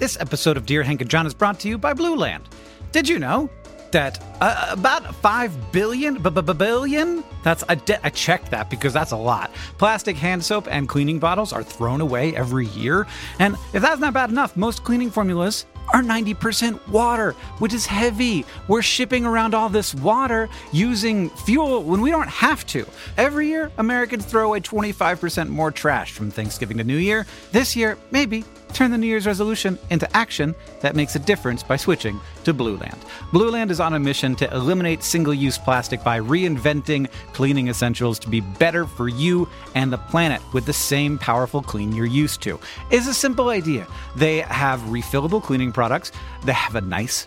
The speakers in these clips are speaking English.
This episode of Dear Hank and John is brought to you by Blueland. Did you know that uh, about 5 billion, billion? That's I, de- I checked that because that's a lot. Plastic hand soap and cleaning bottles are thrown away every year. And if that's not bad enough, most cleaning formulas are 90% water, which is heavy. We're shipping around all this water using fuel when we don't have to. Every year, Americans throw away 25% more trash from Thanksgiving to New Year. This year, maybe turn the New Year's resolution into action that makes a difference by switching to Blueland. Blue Land is on a mission to eliminate single use plastic by reinventing cleaning essentials to be better for you and the planet with the same powerful clean you're used to. It's a simple idea. They have refillable cleaning products, they have a nice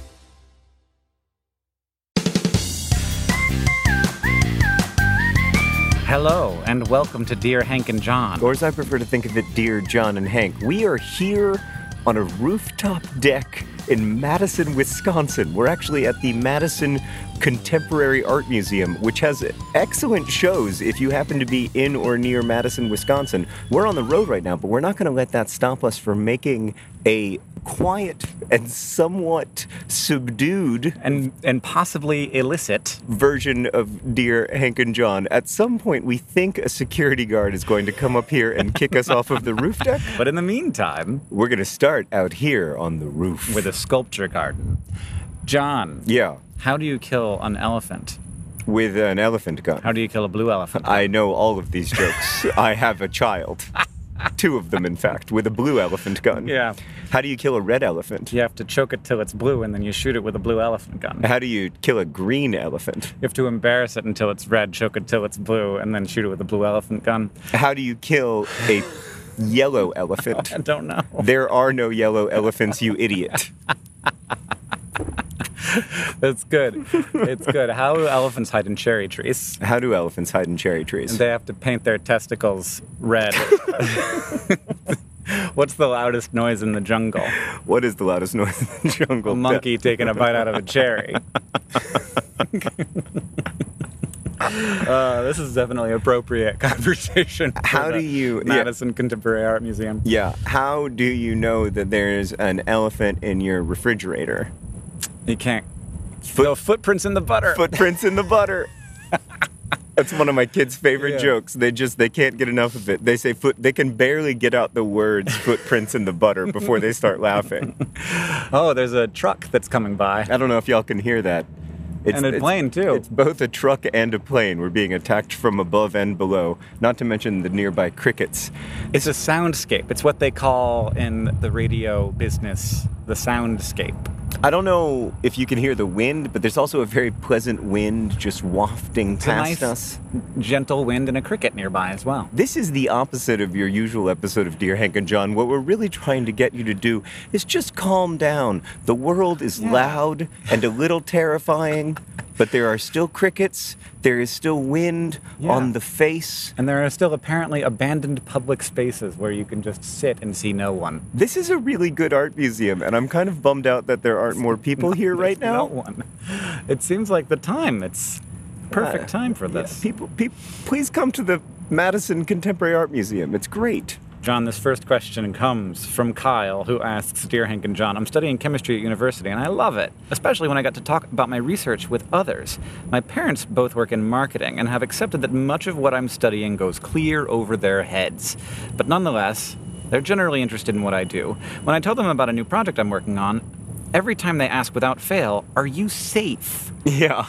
Hello, and welcome to Dear Hank and John. Or as I prefer to think of it, dear John and Hank, we are here on a rooftop deck in Madison, Wisconsin. We're actually at the Madison Contemporary Art Museum, which has excellent shows if you happen to be in or near Madison, Wisconsin. We're on the road right now, but we're not going to let that stop us from making a quiet and somewhat subdued And and possibly illicit. version of Dear Hank and John. At some point, we think a security guard is going to come up here and kick us off of the roof deck. But in the meantime, We're going to start out here on the roof. with a sculpture garden. John, yeah, how do you kill an elephant? with an elephant gun. How do you kill a blue elephant? I know all of these jokes. I have a child. Two of them, in fact, with a blue elephant gun. Yeah. How do you kill a red elephant? You have to choke it till it's blue and then you shoot it with a blue elephant gun. How do you kill a green elephant? You have to embarrass it until it's red, choke it till it's blue, and then shoot it with a blue elephant gun. How do you kill a yellow elephant? I don't know. There are no yellow elephants, you idiot. It's good. It's good. How do elephants hide in cherry trees? How do elephants hide in cherry trees? They have to paint their testicles red. What's the loudest noise in the jungle? What is the loudest noise in the jungle? A monkey taking a bite out of a cherry. Uh, this is definitely appropriate conversation. for How do you- yeah. Madison Contemporary Art Museum? Yeah. How do you know that there's an elephant in your refrigerator? You can't. Foot- no footprints in the butter. Footprints in the butter. That's one of my kids' favorite Yeah. jokes. They just they can't get enough of it. They say foot they can barely get out the words footprints in the butter before they start laughing. Oh, there's a truck that's coming by. I don't know if y'all can hear that. It's, And a it's- plane, too. It's both a truck and a plane. We're being attacked from above and below. Not to mention the nearby crickets. It's a soundscape. It's what they call in the radio business the soundscape. I don't know if you can hear the wind, but there's also a very pleasant wind just wafting It's past nice, us. gentle wind and a cricket nearby as well. This is the opposite of your usual episode of Dear Hank and John. What we're really trying to get you to do is just calm down. The world is Yeah. loud and a little terrifying, but there are still crickets. There is still wind Yeah. on the face. And there are still apparently abandoned public spaces where you can just sit and see no one. This is a really good art museum, and I'm kind of bummed out that there aren't more people here right now. No one. It seems like the time. It's perfect Uh, time for Yeah, this. people, people, please come to the Madison Contemporary Art Museum. It's great. John, this first question comes from Kyle, who asks Dear Hank and John, I'm studying chemistry at university and I love it, especially when I got to talk about my research with others. My parents both work in marketing and have accepted that much of what I'm studying goes clear over their heads. But nonetheless, they're generally interested in what I do. When I tell them about a new project I'm working on, every time they ask without fail, Are you safe? Yeah.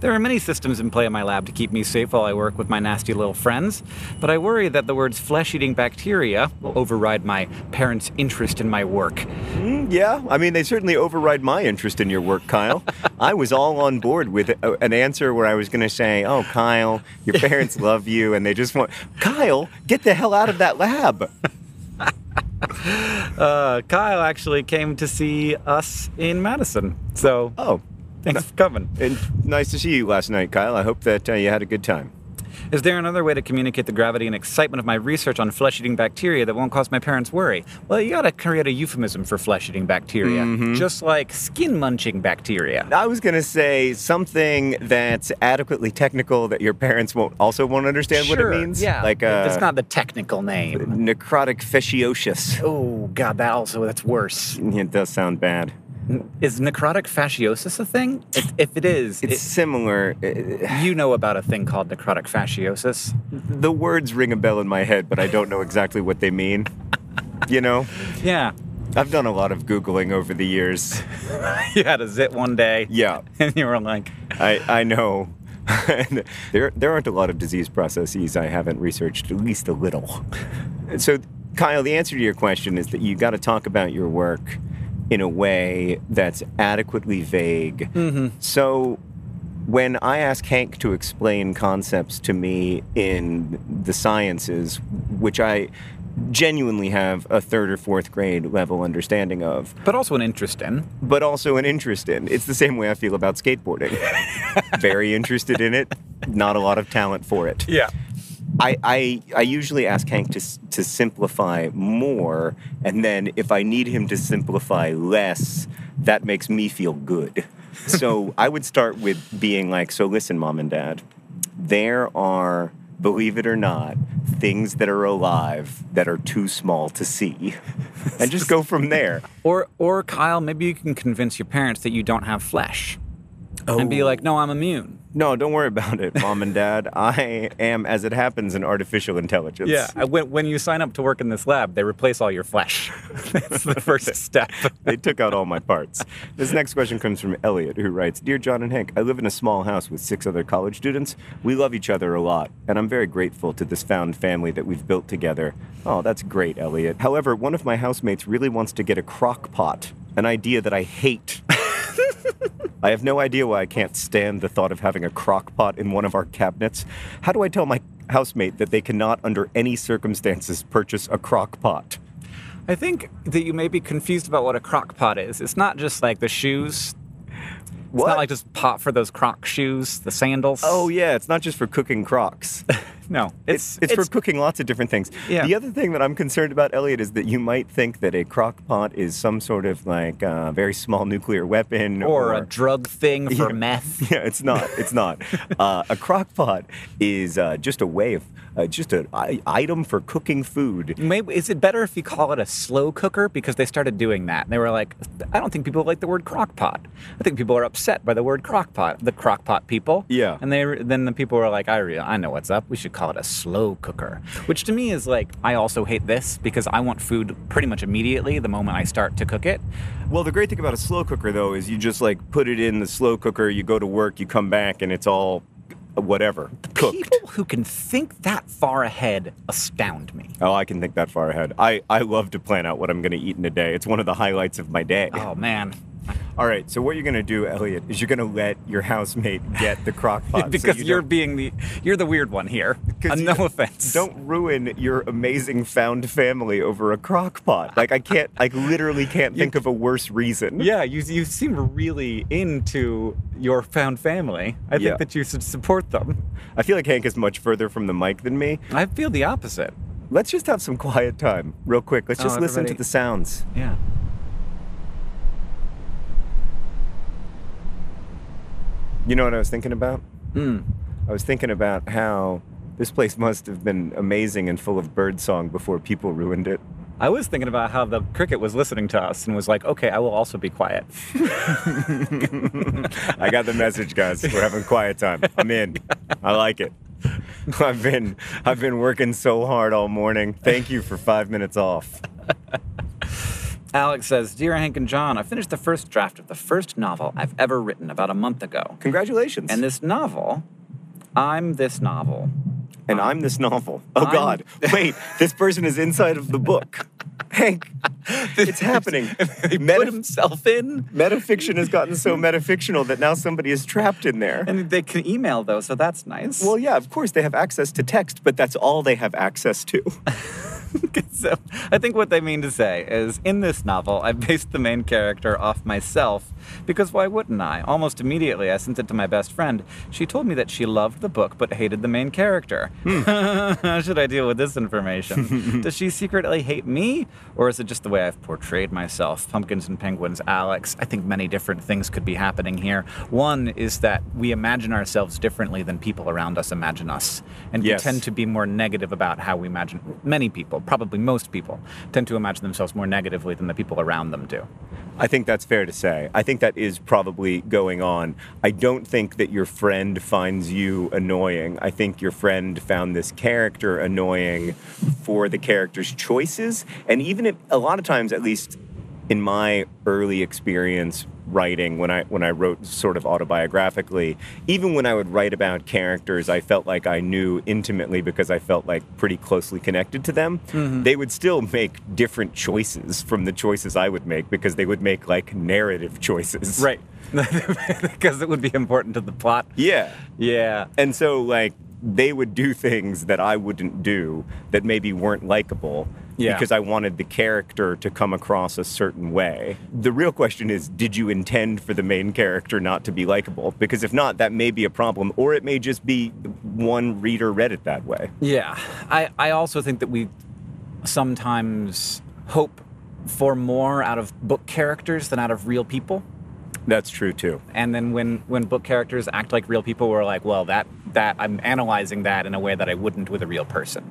There are many systems in play in my lab to keep me safe while I work with my nasty little friends, but I worry that the words flesh eating bacteria will override my parents' interest in my work. Mm, yeah, I mean, they certainly override my interest in your work, Kyle. I was all on board with a, an answer where I was going to say, Oh, Kyle, your parents love you, and they just want, Kyle, get the hell out of that lab. Uh, Kyle actually came to see us in Madison, so Oh, thanks for coming. and nice to see you last night, Kyle. I hope that uh, you had a good time. Is there another way to communicate the gravity and excitement of my research on flesh eating bacteria that won't cause my parents worry? Well, you gotta create a euphemism for flesh eating bacteria, just like skin munching bacteria. I was going to say something that's adequately technical that your parents won't also won't understand what it means. Yeah, Like uh, it's not the technical name. necrotic fasciiosus. Oh god, that also that's worse. It does sound bad. Is necrotic fasciosis a thing? If, if it is, It's it- similar. You know about a thing called necrotic fasciosis. The words ring a bell in my head, but I don't know exactly what they mean. You know, Yeah, I've done a lot of Googling over the years. you had a zit one day, Yeah, and you were like, I, I know. There, there aren't a lot of disease processes I haven't researched, at least a little. So, Kyle, the answer to your question is that you got to talk about your work in a way that's adequately vague. Mm-hmm. So, when I ask Hank to explain concepts to me in the sciences, which I genuinely have a third or fourth grade level understanding of, but also an interest in. but also an interest in. It's the same way I feel about skateboarding. Very interested in it, not a lot of talent for it. Yeah. I, I, I usually ask Hank to, to simplify more, and then if I need him to simplify less, that makes me feel good. So I would start with being like, so listen, mom and dad, there are, believe it or not, things that are alive that are too small to see. And just go from there. Or, or Kyle, maybe you can convince your parents that you don't have flesh, and be Oh. like, "No, I'm immune." No, don't worry about it, mom and dad. I am, as it happens, an artificial intelligence. Yeah. I- When, when you sign up to work in this lab, they replace all your flesh. That's the first step. they took out all my parts. This next question comes from Elliot, who writes Dear John and Hank, I live in a small house with six other college students. We love each other a lot, and I'm very grateful to this found family that we've built together. Oh, that's great, Elliot. However, one of my housemates really wants to get a crock pot, an idea that I hate. I have no idea why I can't stand the thought of having a crock pot in one of our cabinets. How do I tell my housemate that they cannot, under any circumstances, purchase a crock pot? I think that you may be confused about what a crock pot is. It's not just like the shoes. It's What? not like just pot for those croc shoes, the sandals. Oh yeah, it's not just for cooking crocs. no, It's, it's, for cooking lots of different things. Yeah. The other thing that I'm concerned about, Elliot, is that you might think that a crock pot is some sort of like uh, very small nuclear weapon or a drug thing for Yeah. meth. Yeah, it's not. It's not. uh, a crock pot is uh, just a way of, uh, just an I- item for cooking food. Maybe is it better if you call it a slow cooker because they started doing that. And They were like, I don't think people like the word crock pot. I think people are upset by the word crock pot. The crock pot people. Yeah. And they then the people were like, I re- I know what's up. We should call it a slow cooker. Which to me is like, I also hate this because I want food pretty much immediately the moment I start to cook it. Well, the great thing about a slow cooker, though, is you just like put it in the slow cooker, you go to work, you come back, and it's all whatever cooked. People who can think that far ahead astound me. Oh, I can think that far ahead. I, I love to plan out what I'm going to eat in a day. It's one of the highlights of my day. Oh man. All right, so what you're going to do, Elliot, is you're going to let your housemate get the crock pot. so because you you are being the you're the weird one here. Uh, no offense. Don't ruin your amazing found family over a crock pot. Like, I can't, I literally can't think of a worse reason. Yeah, you you seem really into your found family. I Yeah. think that you should support them. I feel like Hank is much further from the mic than me. I feel the opposite. Let's just have some quiet time, real quick. Let's Oh, just listen to the sounds. Yeah. You know what I was thinking about? Mm. I was thinking about how this place must have been amazing and full of birdsong before people ruined it. I was thinking about how the cricket was listening to us and was like, "Okay, I will also be quiet." I got the message, guys. We're having quiet time. I'm in. I like it. I've been I've been working so hard all morning. Thank you for five minutes off. Alex says, Dear Hank and John, I finished the first draft of the first novel I've ever written about a month ago. Congratulations. And this novel, I'm this novel. and I'm this novel. Oh I'm- God! Wait, this person is inside of the book. Hank, it's happening. he Meta- put himself in. metafiction has gotten so metafictional that now somebody is trapped in there. And they can email though, so that's nice. Well, yeah, of course they have access to text, but that's all they have access to. so I think what they mean to say is in this novel, I based the main character off myself because why wouldn't I? Almost immediately, I sent it to my best friend. She told me that she loved the book but hated the main character. Hmm. How should I deal with this information? Does she secretly hate me? Or is it just the way I've portrayed myself? Pumpkins and Penguins, Alex. I think many different things could be happening here. One is that we imagine ourselves differently than people around us imagine us. And Yes. we tend to be more negative about how we imagine. Many people, probably most people, tend to imagine themselves more negatively than the people around them do. I think that's fair to say. I think that is probably going on. I don't think that your friend finds you annoying. I think your friend found this character annoying for the character's choices. And even if, a lot of times, at least in my early experience writing, when I when I wrote sort of autobiographically, even when I would write about characters I felt like I knew intimately because I felt like pretty closely connected to them, mm-hmm. they would still make different choices from the choices I would make because they would make like narrative choices. Right. because it would be important to the plot. Yeah. Yeah. And so like they would do things that I wouldn't do that maybe weren't likable Yeah. because I wanted the character to come across a certain way. The real question is did you intend for the main character not to be likable? Because if not, that may be a problem or it may just be one reader read it that way. Yeah. I, I also think that we sometimes hope for more out of book characters than out of real people. That's true too. And then when, when book characters act like real people, we're like, well, that that I'm analyzing that in a way that I wouldn't with a real person.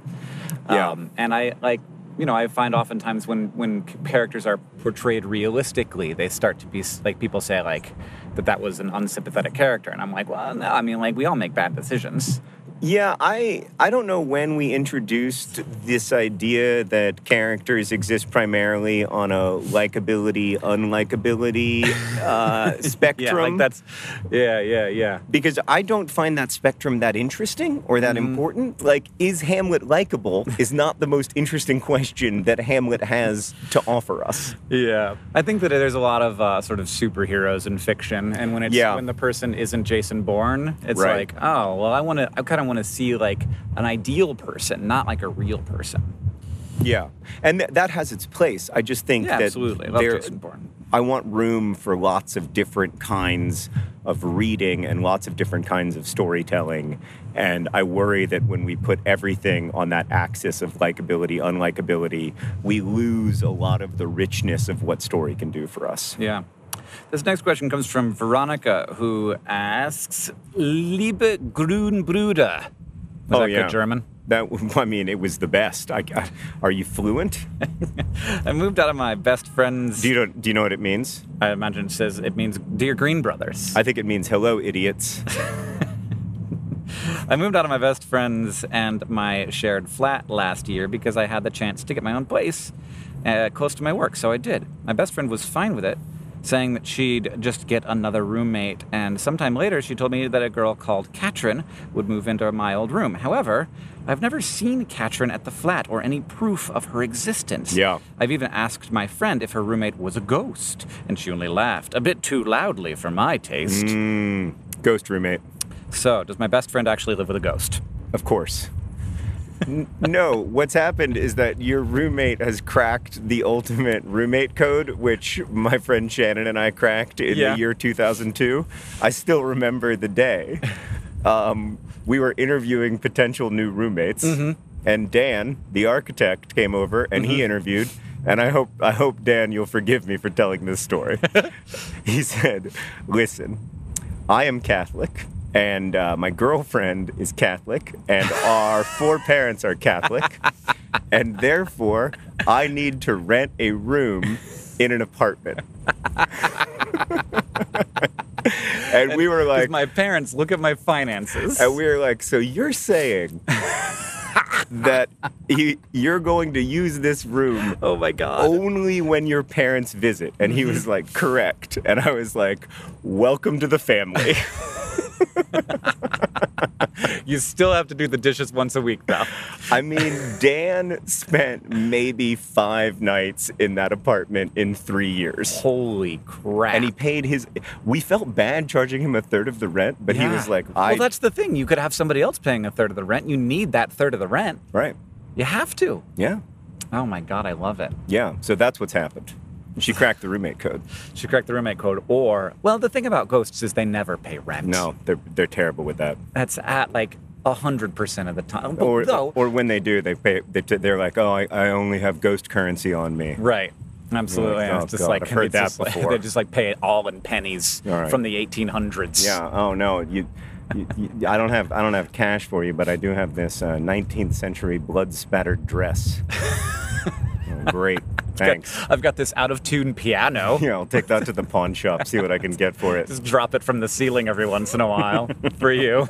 Yeah. Um, and I like, you know, I find oftentimes when when characters are portrayed realistically, they start to be like people say like that that was an unsympathetic character, and I'm like, well, no, I mean, like we all make bad decisions. Yeah, I I don't know when we introduced this idea that characters exist primarily on a likability unlikability uh, spectrum. Yeah, like that's, yeah, yeah, yeah. because I don't find that spectrum that interesting or that important. Like, is Hamlet likable? is not the most interesting question that Hamlet has to offer us. Yeah, I think that there's a lot of uh, sort of superheroes in fiction, and when it's Yeah. when the person isn't Jason Bourne, it's Right. like, oh, well, I want to, I kind of want to see like an ideal person, not like a real person. Yeah, and th- that has its place. I just think Yeah, that absolutely. Love Jason I want room for lots of different kinds of reading and lots of different kinds of storytelling. And I worry that when we put everything on that axis of likability, unlikability, we lose a lot of the richness of what story can do for us. Yeah. This next question comes from Veronica, who asks, "Liebe Grünbrüder." Was Oh, that yeah. good German? That I mean, it was the best. I, I- are you fluent? I moved out of my best friend's. Do you know, do you know what it means? I imagine it says it means dear Green Brothers. I think it means hello, idiots. I moved out of my best friend's and my shared flat last year because I had the chance to get my own place uh, close to my work, so I did. My best friend was fine with it, saying that she'd just get another roommate, and sometime later she told me that a girl called Katrin would move into my old room. However, I've never seen Katrin at the flat or any proof of her existence. Yeah. I've even asked my friend if her roommate was a ghost, and she only laughed, a bit too loudly for my taste. Mm, ghost roommate, So, does my best friend actually live with a ghost? of course. N- no, what's happened is that your roommate has cracked the ultimate roommate code, which my friend Shannon and I cracked in Yeah. the year 2002. I still remember the day. Um, we were interviewing potential new roommates, and Dan, the architect, came over and he interviewed. And I hope I hope Dan, you'll forgive me for telling this story. he said, "Listen, I am Catholic, and uh, my girlfriend is Catholic, and our four parents are Catholic, and therefore I need to rent a room in an apartment." and we were like, my parents look at my finances. and we were like, so you're saying that he, you're going to use this room Oh my god. only when your parents visit. And he was like, correct. And I was like, welcome to the family. You still have to do the dishes once a week though. I mean, Dan spent maybe five nights in that apartment in three years. Holy crap. And he paid his. We felt bad charging him a third of the rent, but he was like, I. Well, that's the thing. You could have somebody else paying a third of the rent. You need that third of the rent. right. You have to. Yeah. Oh my god, I love it. Yeah. So that's what's happened. She cracked the roommate code. She cracked the roommate code. Or, well, the thing about ghosts is they never pay rent. No, they're they're terrible with that. That's at like hundred percent of the time. But Or though, or when they do, they pay. They, they're like, oh, I, I only have ghost currency on me. right. Absolutely. Like, it's "Oh, just God, like I've heard that just like- before." they just like pay it all in pennies All right. from the 1800s. Yeah. Oh no. You, you, you. I don't have. I don't have cash for you, but I do have this uh, 19th century blood spattered dress. Oh, great. Thanks. I've got this out of tune piano. Yeah, I'll take that to the pawn shop. See what I can get for it. Just drop it from the ceiling every once in a while for you.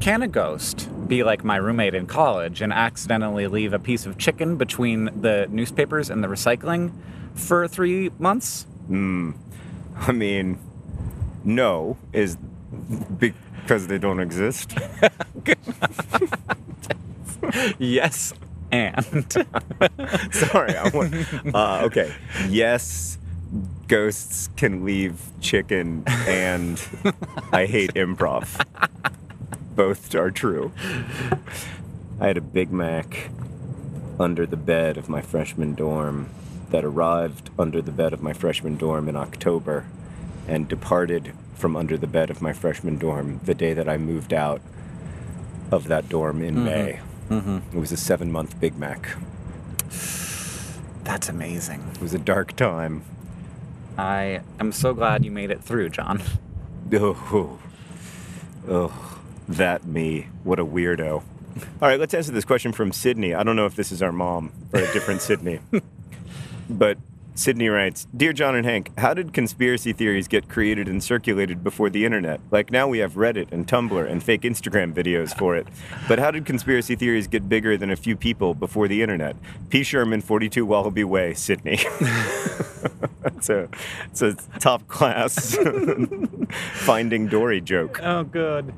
Can a ghost be like my roommate in college and accidentally leave a piece of chicken between the newspapers and the recycling for three months? Hmm. I mean, no is because they don't exist. Yes, and Sorry. I want, uh, okay. Yes, ghosts can leave chicken, and I hate improv. Both are true. I had a Big Mac under the bed of my freshman dorm that arrived under the bed of my freshman dorm in October and departed from under the bed of my freshman dorm the day that I moved out of that dorm in May. Mm-hmm. It was a seven month Big Mac. that's amazing. It was a dark time. I am so glad you made it through, John. Oh, oh, that me. What a weirdo. All right, let's answer this question from Sydney. I don't know if this is our mom or a different Sydney. But Sydney writes Dear John and Hank, how did conspiracy theories get created and circulated before the internet? Like now we have Reddit and Tumblr and fake Instagram videos for it. But how did conspiracy theories get bigger than a few people before the internet? P. Sherman, 42 Wallaby Way, Sydney. it's, a, it's a top class Finding Dory joke. Oh, good.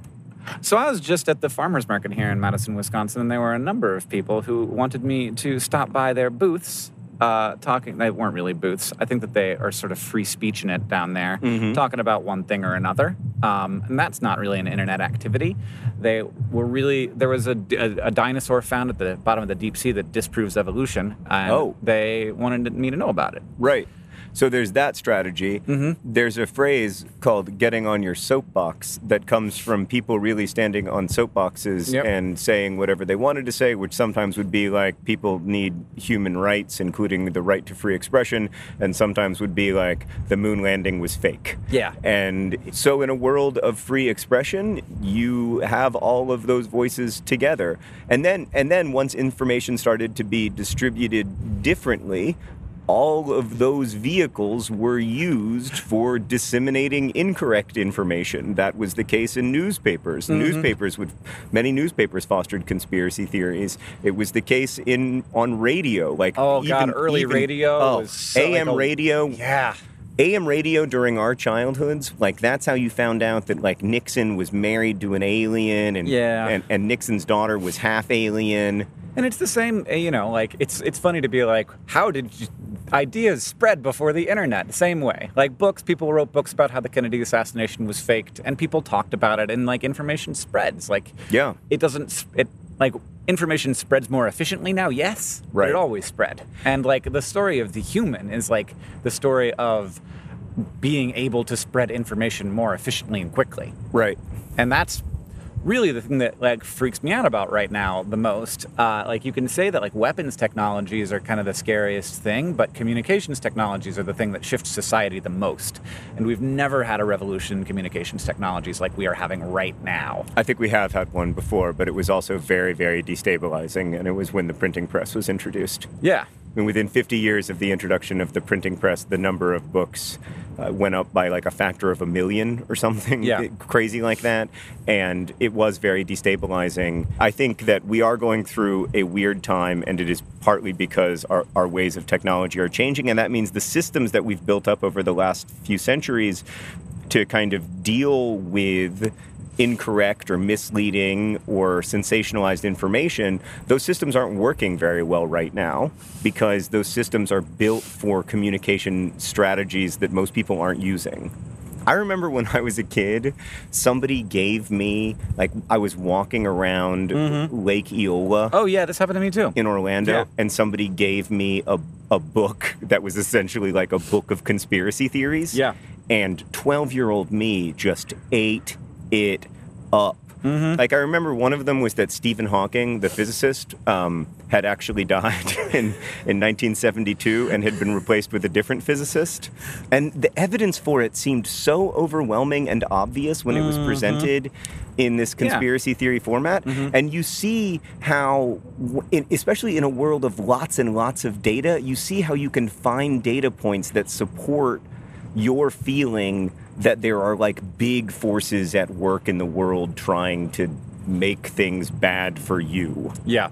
So I was just at the farmers market here in Madison, Wisconsin, and there were a number of people who wanted me to stop by their booths. Uh, talking, they weren't really booths. I think that they are sort of free speech in it down there, talking about one thing or another. Um, and that's not really an internet activity. They were really, there was a, a, a dinosaur found at the bottom of the deep sea that disproves evolution. And Oh. they wanted me to know about it. Right. So there's that strategy. Mm-hmm. There's a phrase called getting on your soapbox that comes from people really standing on soapboxes Yep. and saying whatever they wanted to say, which sometimes would be like people need human rights, including the right to free expression, and sometimes would be like the moon landing was fake. Yeah. And so, in a world of free expression, you have all of those voices together. And then, and then, once information started to be distributed differently, all of those vehicles were used for disseminating incorrect information. That was the case in newspapers. Mm-hmm. Newspapers would, many newspapers fostered conspiracy theories. It was the case in on radio, like Oh, God, even- early even- radio oh, was so- AM like a- radio. Yeah. AM radio during our childhoods, like that's how you found out that like Nixon was married to an alien and Yeah. and, and Nixon's daughter was half alien. And it's the same, uh, you know, like it's it's funny to be like, how did you, ideas spread before the internet? The same way, like books, people wrote books about how the Kennedy assassination was faked, and people talked about it, and like information spreads. Like, Yeah. it doesn't it like information spreads more efficiently now. Yes, but Right. it always spread. And like the story of the human is like the story of being able to spread information more efficiently and quickly Right. and that's really the thing that like freaks me out about right now the most uh, like you can say that like weapons technologies are kind of the scariest thing but communications technologies are the thing that shifts society the most. And we've never had a revolution in communications technologies like we are having right now. I think we have had one before, but it was also very, very destabilizing, and it was when the printing press was introduced. yeah mean, within 50 years of the introduction of the printing press, the number of books uh, went up by like a factor of a million or something Yeah. crazy like that. And it was very destabilizing. I think that we are going through a weird time, and it is partly because our, our ways of technology are changing. And that means the systems that we've built up over the last few centuries to kind of deal with incorrect or misleading or sensationalized information, those systems aren't working very well right now because those systems are built for communication strategies that most people aren't using. I remember when I was a kid, somebody gave me, like, I was walking around mm-hmm. Lake Eola Oh yeah, this happened to me too. in Orlando, Yeah. and somebody gave me a, a book that was essentially like a book of conspiracy theories. Yeah. And 12 year old me just ate it up. Mm-hmm. Like, I remember one of them was that Stephen Hawking, the physicist, um, had actually died in, in 1972 and had been replaced with a different physicist. And the evidence for it seemed so overwhelming and obvious when it was presented in this Mm-hmm. Yeah. conspiracy theory format. And you see how, in, especially in a world of lots and lots of data, you see how you can find data points that support your feeling that there are like big forces at work in the world trying to make things bad for you. Yeah.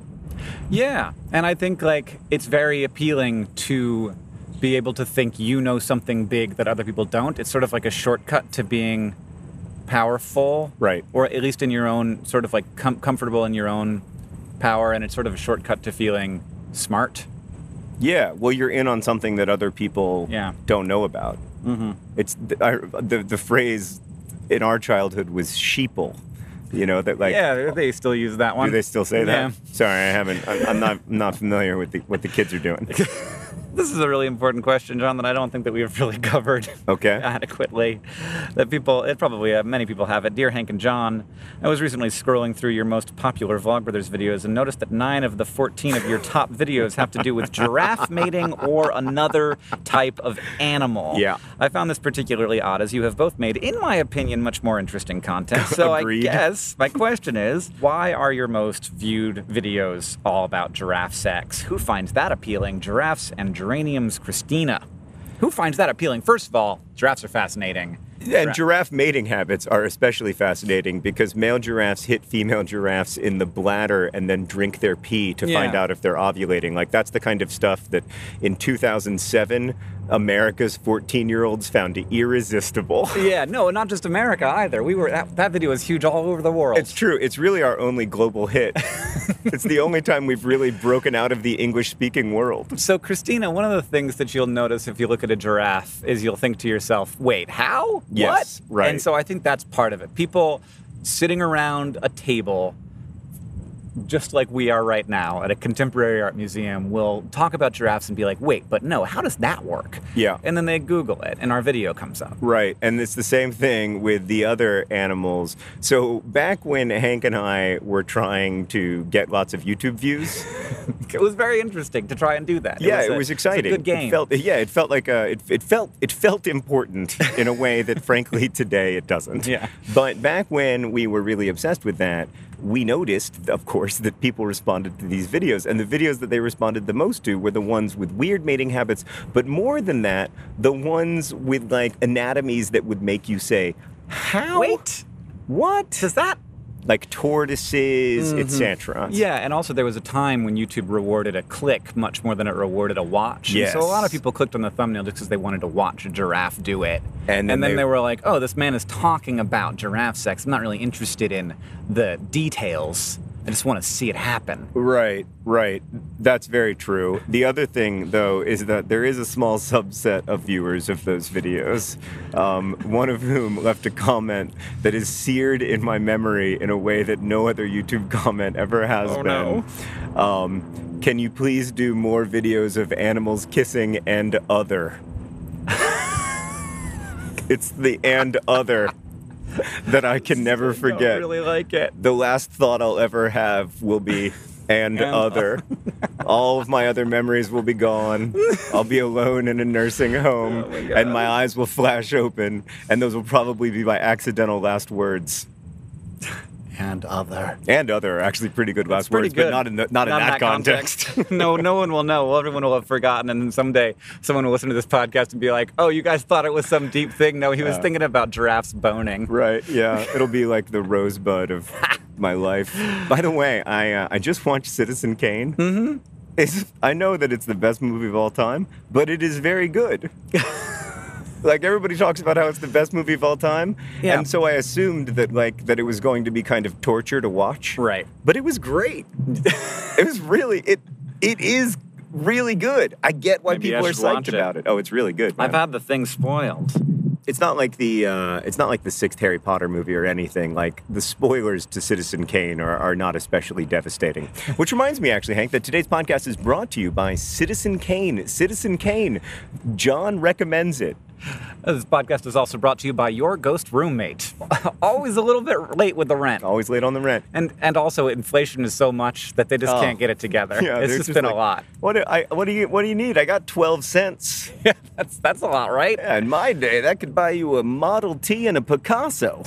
Yeah. And I think like it's very appealing to be able to think you know something big that other people don't. It's sort of like a shortcut to being powerful. Right. Or at least in your own sort of like com- comfortable in your own power and it's sort of a shortcut to feeling smart. Yeah, well, you're in on something that other people Yeah. don't know about. Mhm. It's the, I, the the phrase in our childhood was sheeple. You know that like yeah, they still use that one. do they still say that? Yeah. Sorry, I haven't. I'm, I'm not not familiar with the, what the kids are doing. This is a really important question, John, that I don't think that we've really covered Okay. adequately. That people, it probably uh, many people have it. Dear Hank and John, I was recently scrolling through your most popular Vlogbrothers videos and noticed that nine of the 14 of your top videos have to do with giraffe mating or another type of animal. Yeah. I found this particularly odd as you have both made, in my opinion, much more interesting content. So. I guess my question is why are your most viewed videos all about giraffe sex? Who finds that appealing? Giraffes and geraniums, Christina. Who finds that appealing? First of all, giraffes are fascinating. And giraffe mating habits are especially fascinating because male giraffes hit female giraffes in the bladder and then drink their pee to find out if they're ovulating. Like that's the kind of stuff that in 2007 America's 14-year-olds found it irresistible. Yeah, no, not just America either. We were that, that video was huge all over the world. It's true. It's really our only global hit. it's the only time we've really broken out of the English-speaking world. So, Christina, one of the things that you'll notice if you look at a giraffe is you'll think to yourself, wait, how? Yes, what? right. And so I think that's part of it. People sitting around a table, just like we are right now at a contemporary art museum, will talk about giraffes and be like, wait, but no, how does that work? Yeah. And then they Google it, and our video comes up. Right, and it's the same thing with the other animals. So back when Hank and I were trying to get lots of YouTube views, It was very interesting to try and do that. yeah, it a- was a exciting. good game. It felt, yeah, it felt like a, it, it felt it felt important in a way that, frankly, today it doesn't. Yeah. But back when we were really obsessed with that, we noticed, of course, that people responded to these videos, and the videos that they responded the most to were the ones with weird mating habits. But more than that, the ones with like anatomies that would make you say, "How? Wait, what?" does that Like tortoises, Mhm. etc. Yeah, and also there was a time when YouTube rewarded a click much more than it rewarded a watch. And so a lot of people clicked on the thumbnail just because they wanted to watch a giraffe do it. And then then they- they were like, oh, this man is talking about giraffe sex. I'm not really interested in the details. I just want to see it happen. Right, right. That's very true. The other thing, though, is that there is a small subset of viewers of those videos, um, one of whom left a comment that is seared in my memory in a way that no other YouTube comment ever has Oh, been. Um, can you please do more videos of animals kissing and other? it's the and other that I can never forget really like it. the last thought I'll ever have will be and, And other. All of my other memories will be gone. I'll be alone in a nursing home, Oh my and my eyes will flash open, and those will probably be my accidental last words. And other. And other are actually pretty good last pretty words, good. but not in the, not, in that, context. no, no one will know. Everyone will have forgotten, and then someday someone will listen to this podcast and be like, "Oh, you guys thought it was some deep thing? No, he was Yeah. thinking about giraffes boning." right? Yeah, it'll be like the rosebud of my life. By the way, I uh, I just watched Citizen Kane. Mm-hmm. It's, I know that it's the best movie of all time, but it is very good. Like everybody talks about how it's the best movie of all time, Yeah. and so I assumed that like that it was going to be kind of torture to watch. Right. But it was great. it was really it. It is really good. I get why Maybe people are psyched it. about it. Oh, it's really good. I've had the thing spoiled. it's not like the uh, it's not like the sixth Harry Potter movie or anything. Like the spoilers to Citizen Kane are, are not especially devastating. Which reminds me, actually, Hank, that today's podcast is brought to you by Citizen Kane. Citizen Kane. John recommends it. This podcast is also brought to you by your ghost roommate. Always a little bit late with the rent. Always late on the rent. And and also inflation is so much that they just Oh. can't get it together. Yeah, it's they're just been like, a lot. What do I? What do you? What do you need? I got twelve cents. Yeah, that's that's a lot, right? Yeah, in my day, that could buy you a Model T and a Picasso.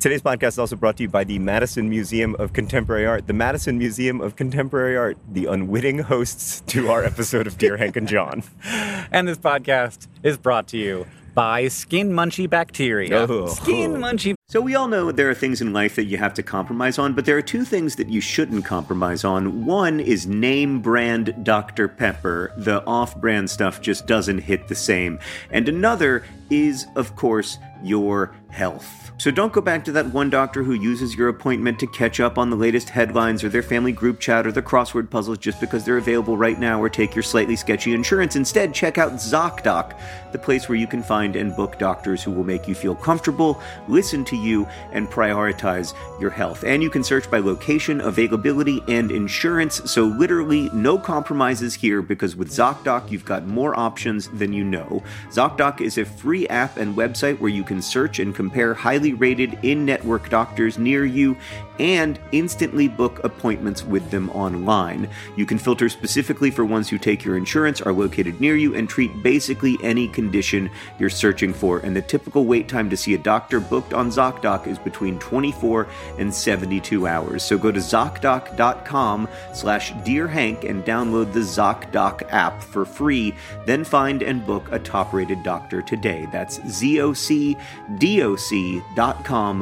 Today's podcast is also brought to you by the Madison Museum of Contemporary Art. The Madison Museum of Contemporary Art, the unwitting hosts to our episode of Dear Hank and John. And this podcast is brought to you by Skin munchy Bacteria. Oh. Skin munchy. So, we all know there are things in life that you have to compromise on, but there are two things that you shouldn't compromise on. One is name brand Dr. Pepper. The off brand stuff just doesn't hit the same. And another is, of course, your health. So don't go back to that one doctor who uses your appointment to catch up on the latest headlines or their family group chat or their crossword puzzles just because they're available right now or take your slightly sketchy insurance. Instead, check out ZocDoc, the place where you can find and book doctors who will make you feel comfortable, listen to you, and prioritize your health. And you can search by location, availability, and insurance. So literally no compromises here because with ZocDoc, you've got more options than you know. ZocDoc is a free app and website where you can search and compare highly rated in network doctors near you and instantly book appointments with them online. You can filter specifically for ones who take your insurance, are located near you, and treat basically any condition you're searching for. And the typical wait time to see a doctor booked on ZocDoc is between 24 and 72 hours. So go to ZocDoc.com slash Dear Hank and download the ZocDoc app for free. Then find and book a top-rated doctor today. That's ZocDoc.com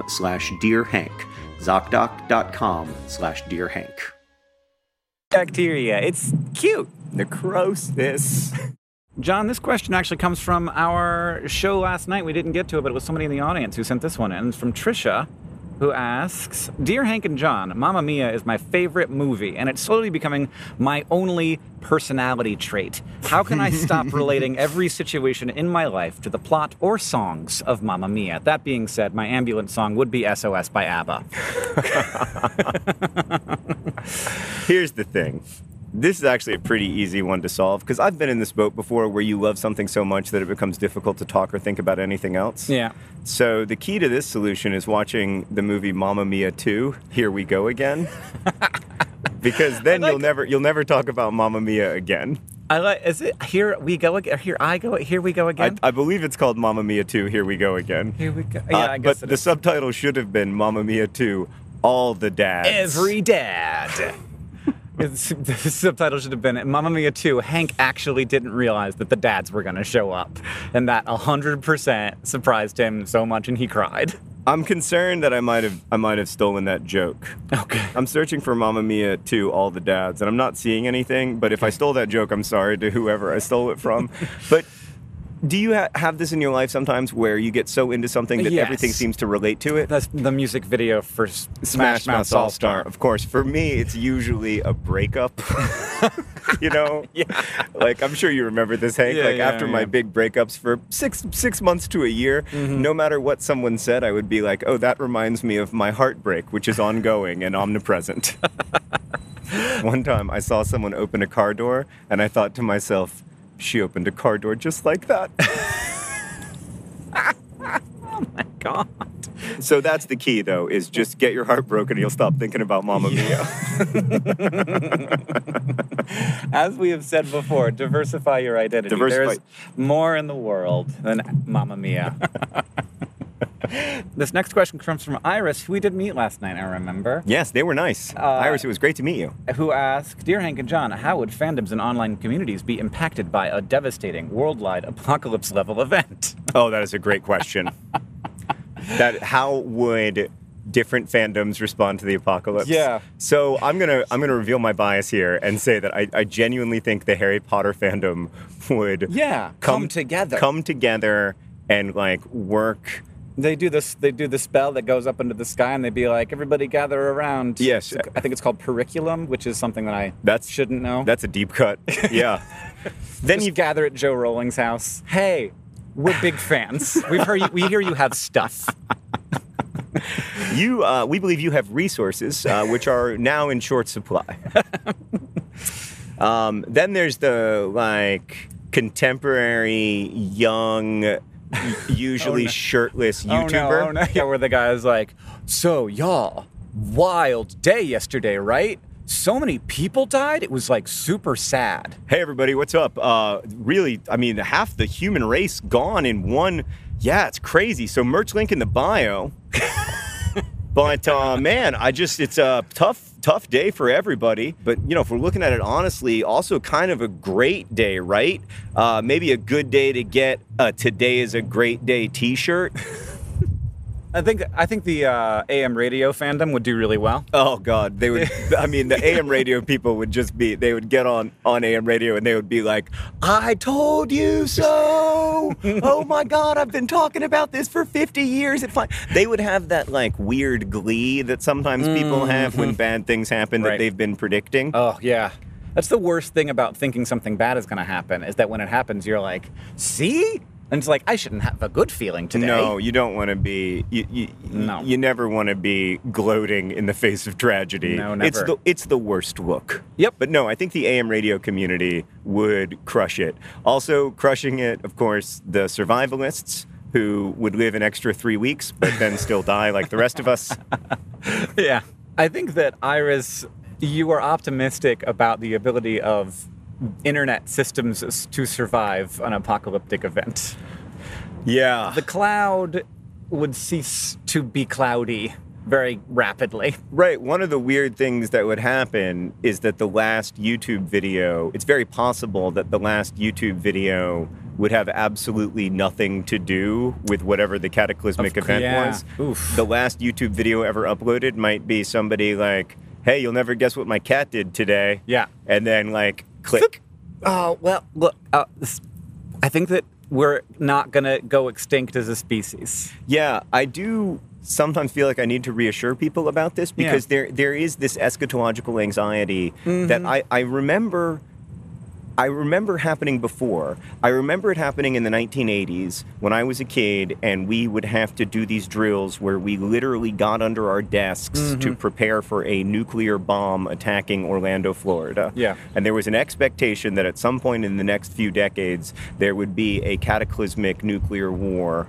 slash Dear Hank. ZocDoc.com slash Dear Hank. Bacteria. It's cute. Necrosis. John, this question actually comes from our show last night. We didn't get to it, but it was somebody in the audience who sent this one in. It's from Trisha, who asks Dear Hank and John, Mamma Mia is my favorite movie, and it's slowly becoming my only personality trait. How can I stop relating every situation in my life to the plot or songs of Mamma Mia? That being said, my ambulance song would be SOS by ABBA. Here's the thing. This is actually a pretty easy one to solve because I've been in this boat before where you love something so much that it becomes difficult to talk or think about anything else. Yeah. So the key to this solution is watching the movie Mamma Mia 2, Here We Go Again. because then you'll never you'll never talk about Mamma Mia again. I like. Is it here we go again? Here I go. Here we go I, again. I believe it's called Mamma Mia 2, Here We Go Again. here we go. Yeah, Uh, I guess but the subtitle should have been Mamma Mia 2, All the Dads. Every dad. The subtitle should have been Mamma Mia 2. Hank actually didn't realize that the dads were going to show up. And that 100% surprised him so much and he cried. I'm concerned that I might have I might have stolen that joke. Okay. I'm searching for Mamma Mia 2, All the Dads, and I'm not seeing anything. But if I stole that joke, I'm sorry to whoever I stole it from. but do you ha- have this in your life sometimes where you get so into something that Yes. everything seems to relate to it? That's the music video for S- Smash Mouth All Star. Of course, for me, it's usually a breakup. you know, Yeah. like I'm sure you remember this, Hank. Yeah, like yeah, after my big breakups for six six months to a year, Mm-hmm. no matter what someone said, I would be like, "Oh, that reminds me of my heartbreak, which is ongoing and omnipresent." One time, I saw someone open a car door, and I thought to myself, "She opened a car door just like that." Oh my god. So that's the key, though, is just get your heart broken and you'll stop thinking about Mamma Mia. As we have said before, diversify your identity. Diversify- There's more in the world than Mamma Mia. This next question comes from Iris, who we did meet last night, I remember, Yes, they were nice. Uh, Iris, it was great to meet you. who asked Dear Hank and John, how would fandoms and online communities be impacted by a devastating worldwide apocalypse level event? Oh, that is a great question. that how would different fandoms respond to the apocalypse? Yeah. So I'm gonna I'm gonna reveal my bias here and say that I, I genuinely think the Harry Potter fandom would Yeah, come together. come together and like work. They do this. They do the spell that goes up into the sky, and they'd be like, "Everybody gather around." Yes. I think it's called periculum, which is something that I That's shouldn't know. That's a deep cut. Yeah. then Just you gather at Jo Rowling's house. Hey, we're big fans. We've heard. You, we hear you have stuff. you uh, we believe you have resources uh, which are now in short supply. um, then there's the like contemporary young usually Oh, no. shirtless Oh YouTuber. no! Oh no! Yeah, where the guy's like, "So y'all, wild day yesterday, right? So many people died. It was like super sad." Hey everybody, what's up? Uh, really, I mean, half the human race gone in one. Yeah, it's crazy. So merch link in the bio. but uh, man, I just it's a tough, tough day for everybody. But you know, if we're looking at it honestly, also kind of a great day, right? Uh, maybe a good day to get a "Today is a great day" T-shirt. I think. I think the uh, AM radio fandom would do really well. Oh God, they would. I mean, the AM radio people would just be. They would get on on AM radio and they would be like, "I told you so." oh my God, I've been talking about this for fifty years. It fine. They would have that like weird glee that sometimes people have when bad things happen that they've been predicting. Oh yeah. That's the worst thing about thinking something bad is going to happen is that when it happens, you're like, "See." And it's like I shouldn't have a good feeling today. No, you don't want to be. You, you, No. you never want to be gloating in the face of tragedy. No, It's never. the it's the worst look. Yep. But no, I think the AM radio community would crush it. Also, crushing it, of course, the survivalists who would live an extra three weeks but then still die like the rest of us. yeah. I think that Iris, you are optimistic about the ability of internet systems to survive an apocalyptic event. Yeah. The cloud would cease to be cloudy very rapidly. Right. One of the weird things that would happen is that the last YouTube video, it's very possible that the last YouTube video would have absolutely nothing to do with whatever the cataclysmic Of- event yeah. was. Oof. The last YouTube video ever uploaded might be somebody like, hey, you'll never guess what my cat did today. Yeah. And then, like, click. Oh, well, look, uh, I think that we're not going to go extinct as a species. Yeah, I do sometimes feel like I need to reassure people about this Yeah. because there there is this eschatological anxiety that I, I remember I remember happening before. I remember it happening in the 1980s when I was a kid and we would have to do these drills where we literally got under our desks to mm-hmm. prepare for a nuclear bomb attacking Orlando, Florida. Yeah. And there was an expectation that at some point in the next few decades there would be a cataclysmic nuclear war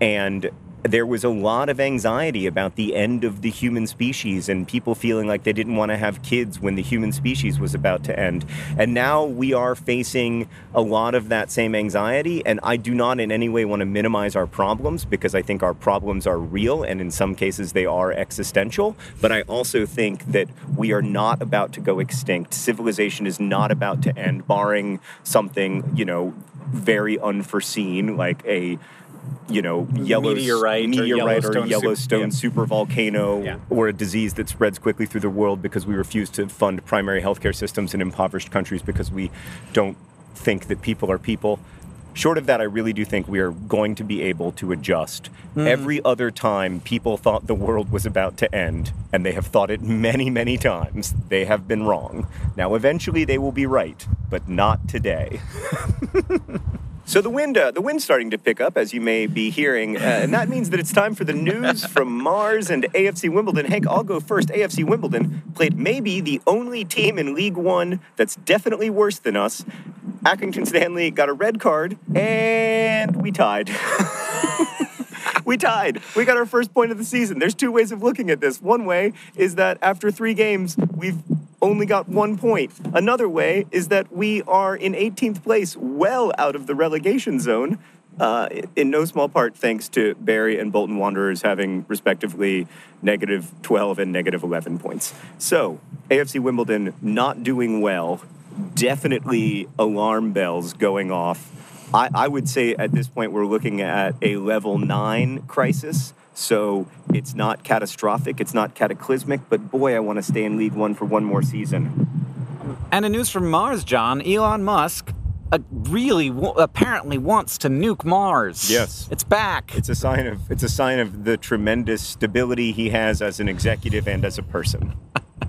and there was a lot of anxiety about the end of the human species and people feeling like they didn't want to have kids when the human species was about to end. And now we are facing a lot of that same anxiety. And I do not in any way want to minimize our problems because I think our problems are real and in some cases they are existential. But I also think that we are not about to go extinct. Civilization is not about to end, barring something, you know, very unforeseen, like a you know, yellow Meteorite or meteorite or Yellowstone Yellowstone, super- super volcano Yeah. or a disease that spreads quickly through the world because we refuse to fund primary healthcare systems in impoverished countries because we don't think that people are people. Short of that, I really do think we are going to be able to adjust. Hmm. Every other time people thought the world was about to end, and they have thought it many, many times, they have been wrong. Now, eventually, they will be right, but not today. So the wind, uh, the wind's starting to pick up, as you may be hearing, uh, and that means that it's time for the news from Mars and AFC Wimbledon. Hank, I'll go first. AFC Wimbledon played maybe the only team in League One that's definitely worse than us. Accrington Stanley got a red card, and we tied. we tied. We got our first point of the season. There's two ways of looking at this. One way is that after three games, we've only got one point. Another way is that we are in 18th place, well out of the relegation zone. uh, in no small part thanks to Bury and Bolton Wanderers having respectively negative 12 and negative 11 points. So, AFC Wimbledon not doing well, definitely alarm bells going off. I, I would say at this point we're looking at a level nine crisis. So it's not catastrophic, it's not cataclysmic, but boy, I want to stay in League One for one more season. And a news from Mars, John, Elon Musk uh, really w- apparently wants to nuke Mars. Yes. It's back. It's a sign of it's a sign of the tremendous stability he has as an executive and as a person.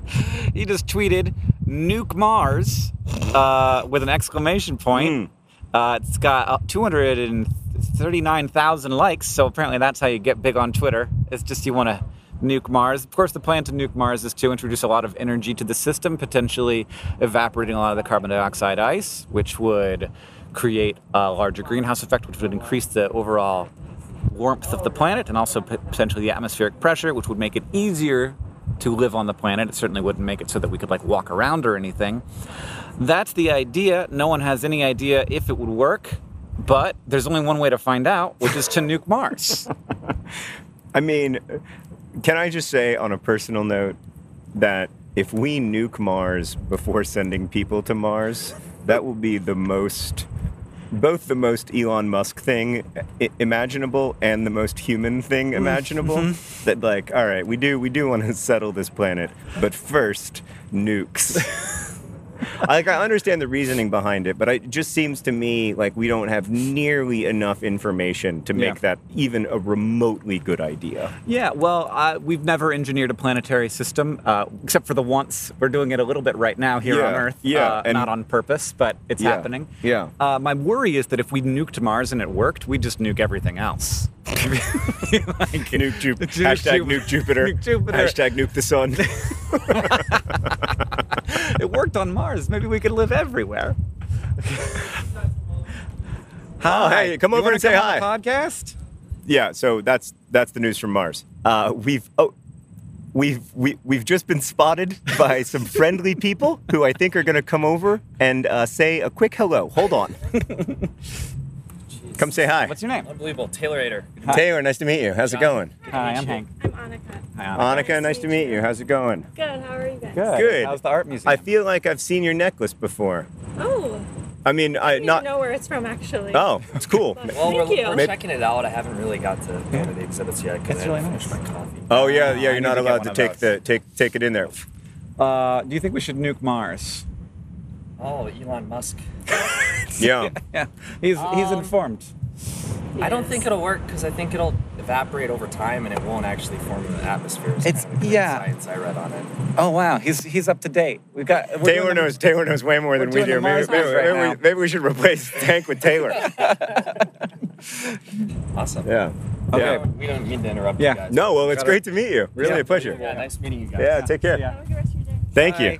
he just tweeted nuke Mars uh, with an exclamation point. Mm. Uh, it's got uh, 230 39,000 likes, so apparently that's how you get big on Twitter. It's just you want to nuke Mars. Of course, the plan to nuke Mars is to introduce a lot of energy to the system, potentially evaporating a lot of the carbon dioxide ice, which would create a larger greenhouse effect, which would increase the overall warmth of the planet and also potentially the atmospheric pressure, which would make it easier to live on the planet. It certainly wouldn't make it so that we could like walk around or anything. That's the idea. No one has any idea if it would work but there's only one way to find out, which is to nuke Mars. I mean, can I just say on a personal note that if we nuke Mars before sending people to Mars, that will be the most both the most Elon Musk thing imaginable and the most human thing mm-hmm. imaginable. Mm-hmm. That like, all right, we do we do want to settle this planet, but first nukes. like I understand the reasoning behind it, but it just seems to me like we don't have nearly enough information to make Yeah. that even a remotely good idea. yeah, well, uh, we've never engineered a planetary system, uh, except for the once. We're doing it a little bit right now here on Earth. yeah, uh, and- not on purpose, but it's Yeah, happening. yeah. Uh, my worry is that if we nuked Mars and it worked, we'd just nuke everything else. Like- Nuke Jupiter. Nuke Hashtag Ju- nuke Jupiter. Nuke Jupiter. Hashtag nuke the sun. it worked on Mars. Maybe we could live everywhere. Oh, hey, come over and say hi. podcast. yeah, so that's that's the news from Mars. Uh, we've oh, we've we, we've just been spotted by some friendly people who I think are going to come over and uh, say a quick hello. Hold on. Come say hi. What's your name? Unbelievable. Taylorator. Hi. Taylor, nice to meet you. How's it going? Hi, I'm Hank. I'm Annika. Hi, Anna. Annika, nice to meet you. How's it going? Good. How are you guys? Good. Good. How's the art museum? I feel like I've seen your necklace before. Oh, I mean, I I don't not. even know where it's from actually. Oh, it's cool. Well, thank we're, you. we're Maybe- checking it out. I haven't really got to go to the exhibits yet because That's I really haven't finished nice. my coffee. Oh yeah, yeah. You're need not allowed to take the take take it in there. Uh, do you think we should nuke Mars? Oh, Elon Musk. Yeah. Yeah, he's he's Um, informed. I don't think it'll work because I think it'll evaporate over time and it won't actually form in the atmosphere. It's- kind of the yeah. Science I read on it. Oh wow, he's he's up to date. We've got we're Taylor doing the- knows. Taylor knows way more than we doing the do. Maybe, Mars maybe, quiz right maybe now. we, maybe we should replace Tank with Taylor. Awesome. Yeah. Okay. Yeah. We don't mean to interrupt Yeah. you guys. No, well, it's great to meet you. Really Yeah. a pleasure. Yeah, nice meeting you guys. Yeah. Take care. Yeah. Have a good rest of your day. Thank Bye.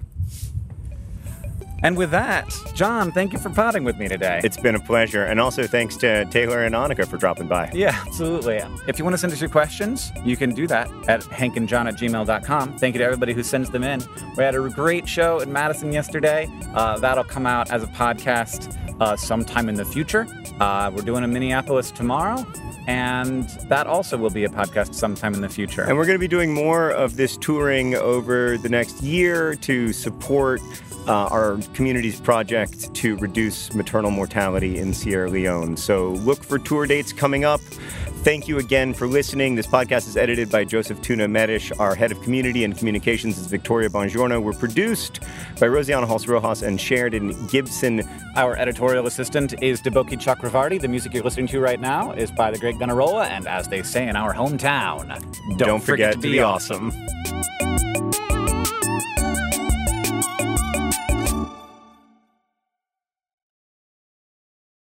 And with that, John, thank you for potting with me today. It's been a pleasure, and also thanks to Taylor and Annika for dropping by. yeah, absolutely. If you want to send us your questions, you can do that at hankandjohn at gmail.com. Thank you to everybody who sends them in. We had a great show in Madison yesterday. Uh, that'll come out as a podcast uh, sometime in the future. Uh, we're doing a Minneapolis tomorrow, and that also will be a podcast sometime in the future. And we're going to be doing more of this touring over the next year to support uh, our community's project to reduce maternal mortality in Sierra Leone. So look for tour dates coming up. Thank you again for listening. This podcast is edited by Joseph Tuna Medish. Our head of community and communications is Victoria Bongiorno. We're produced by Rosianna Halse Rojas and Sheridan Gibson. Our editorial assistant is Deboki Chakravarti. The music you're listening to right now is by the great Gunnarolla, and as they say in our hometown, Don't, forget, to be awesome. awesome.